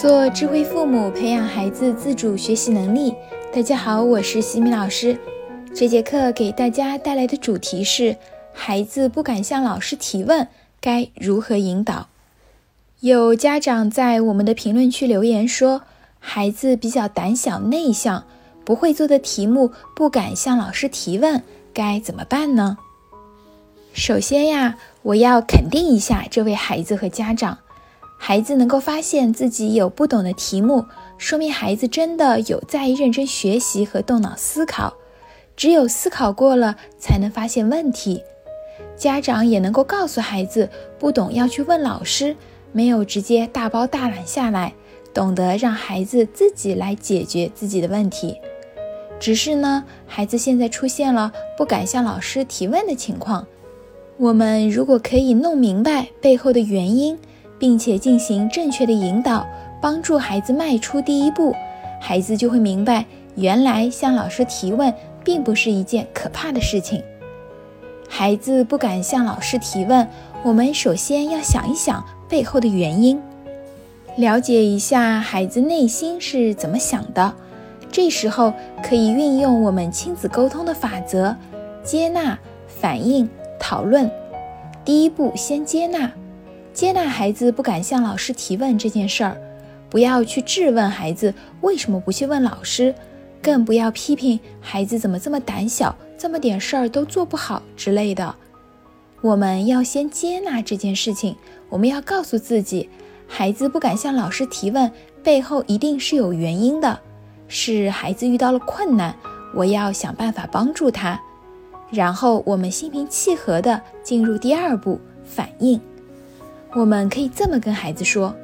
做智慧父母，培养孩子自主学习能力。大家好，我是西米老师。这节课给大家带来的主题是：孩子不敢向老师提问，该如何引导？有家长在我们的评论区留言说，孩子比较胆小内向，不会做的题目不敢向老师提问，该怎么办呢？首先呀，我要肯定一下这位孩子和家长。孩子能够发现自己有不懂的题目，说明孩子真的有在认真学习和动脑思考。只有思考过了，才能发现问题。家长也能够告诉孩子，不懂要去问老师，没有直接大包大揽下来，懂得让孩子自己来解决自己的问题。只是呢，孩子现在出现了不敢向老师提问的情况。我们如果可以弄明白背后的原因。并且进行正确的引导，帮助孩子迈出第一步，孩子就会明白，原来向老师提问并不是一件可怕的事情。孩子不敢向老师提问，我们首先要想一想背后的原因，了解一下孩子内心是怎么想的。这时候可以运用我们亲子沟通的法则：接纳、反应、讨论。第一步，先接纳。接纳孩子不敢向老师提问这件事儿，不要去质问孩子为什么不去问老师，更不要批评孩子怎么这么胆小，这么点事儿都做不好之类的。我们要先接纳这件事情，我们要告诉自己，孩子不敢向老师提问背后一定是有原因的，是孩子遇到了困难，我要想办法帮助他。然后我们心平气和地进入第二步反应。我们可以这么跟孩子说：“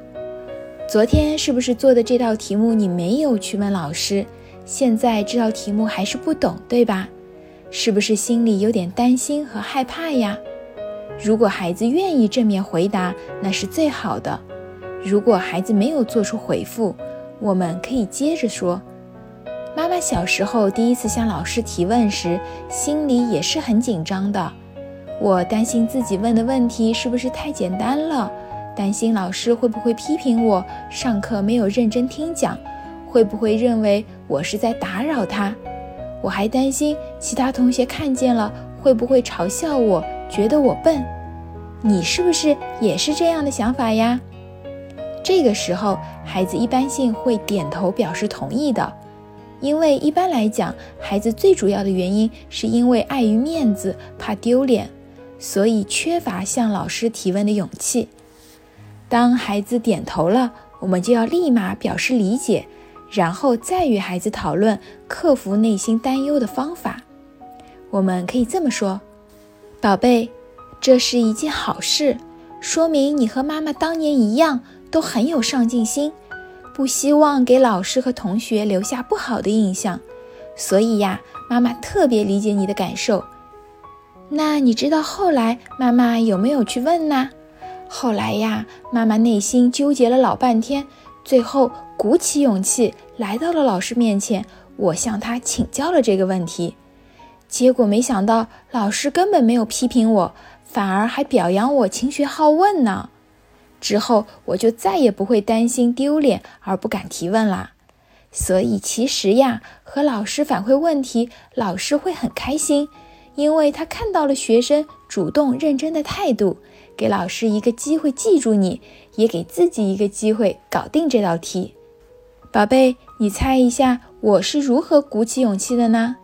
昨天是不是做的这道题目你没有去问老师？现在这道题目还是不懂，对吧？是不是心里有点担心和害怕呀？如果孩子愿意正面回答，那是最好的。如果孩子没有做出回复，我们可以接着说：妈妈小时候第一次向老师提问时，心里也是很紧张的。”我担心自己问的问题是不是太简单了，担心老师会不会批评我上课没有认真听讲，会不会认为我是在打扰他？我还担心其他同学看见了会不会嘲笑我，觉得我笨？你是不是也是这样的想法呀？这个时候，孩子一般性会点头表示同意的，因为一般来讲，孩子最主要的原因是因为碍于面子，怕丢脸。所以缺乏向老师提问的勇气。当孩子点头了，我们就要立马表示理解，然后再与孩子讨论克服内心担忧的方法。我们可以这么说：“宝贝，这是一件好事，说明你和妈妈当年一样，都很有上进心，不希望给老师和同学留下不好的印象。所以呀，妈妈特别理解你的感受。”那你知道后来妈妈有没有去问呢？后来呀，妈妈内心纠结了老半天，最后鼓起勇气来到了老师面前，我向他请教了这个问题。结果没想到老师根本没有批评我，反而还表扬我勤学好问呢。之后我就再也不会担心丢脸而不敢提问啦。所以其实呀，和老师反馈问题，老师会很开心。因为他看到了学生主动认真的态度，给老师一个机会记住你，也给自己一个机会搞定这道题。宝贝，你猜一下我是如何鼓起勇气的呢？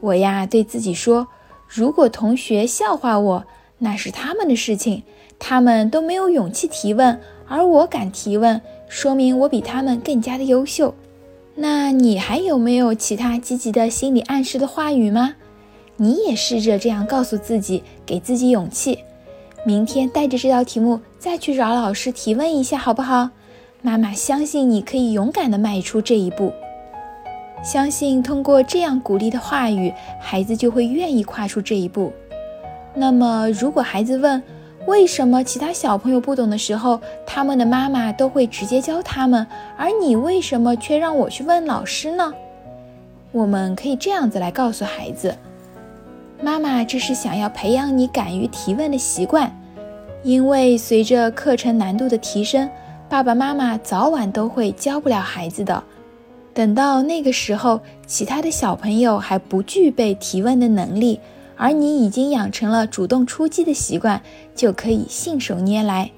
我呀，对自己说，如果同学笑话我，那是他们的事情，他们都没有勇气提问，而我敢提问，说明我比他们更加的优秀。那你还有没有其他积极的心理暗示的话语吗？你也试着这样告诉自己，给自己勇气。明天带着这道题目再去找老师提问一下，好不好？妈妈相信你可以勇敢地迈出这一步。相信通过这样鼓励的话语，孩子就会愿意跨出这一步。那么，如果孩子问为什么其他小朋友不懂的时候，他们的妈妈都会直接教他们，而你为什么却让我去问老师呢？我们可以这样子来告诉孩子。妈妈这是想要培养你敢于提问的习惯，因为随着课程难度的提升，爸爸妈妈早晚都会教不了孩子的。等到那个时候，其他的小朋友还不具备提问的能力，而你已经养成了主动出击的习惯，就可以信手拈来。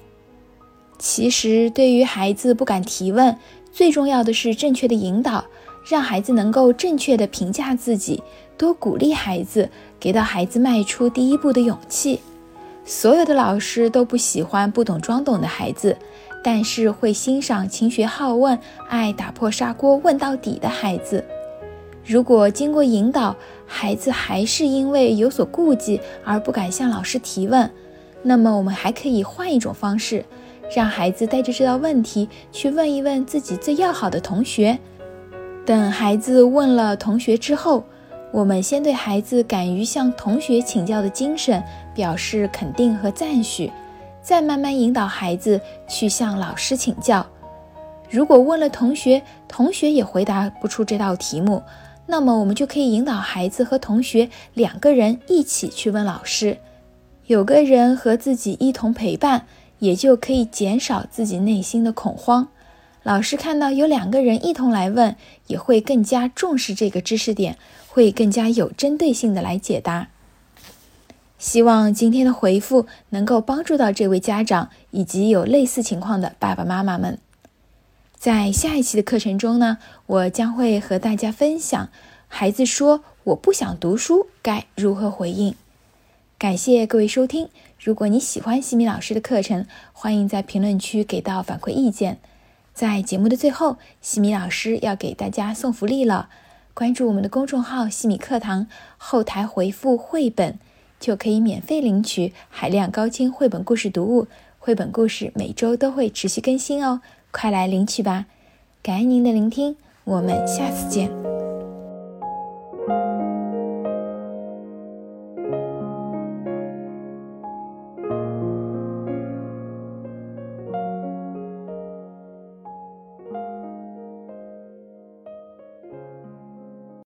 其实，对于孩子不敢提问，最重要的是正确的引导，让孩子能够正确的评价自己，多鼓励孩子，给到孩子迈出第一步的勇气。所有的老师都不喜欢不懂装懂的孩子，但是会欣赏勤学好问、爱打破砂锅问到底的孩子。如果经过引导，孩子还是因为有所顾忌而不敢向老师提问，那么我们还可以换一种方式，让孩子带着这道问题去问一问自己最要好的同学。等孩子问了同学之后。我们先对孩子敢于向同学请教的精神表示肯定和赞许，再慢慢引导孩子去向老师请教。如果问了同学，同学也回答不出这道题目，那么我们就可以引导孩子和同学两个人一起去问老师，有个人和自己一同陪伴，也就可以减少自己内心的恐慌。老师看到有两个人一同来问，也会更加重视这个知识点。会更加有针对性的来解答。希望今天的回复能够帮助到这位家长以及有类似情况的爸爸妈妈们。在下一期的课程中呢，我将会和大家分享孩子说我不想读书该如何回应。感谢各位收听。如果你喜欢西米老师的课程，欢迎在评论区给到反馈意见。在节目的最后，西米老师要给大家送福利了。关注我们的公众号“西米课堂”，后台回复“绘本”，就可以免费领取海量高清绘本故事读物。绘本故事每周都会持续更新哦，快来领取吧！感恩您的聆听，我们下次见。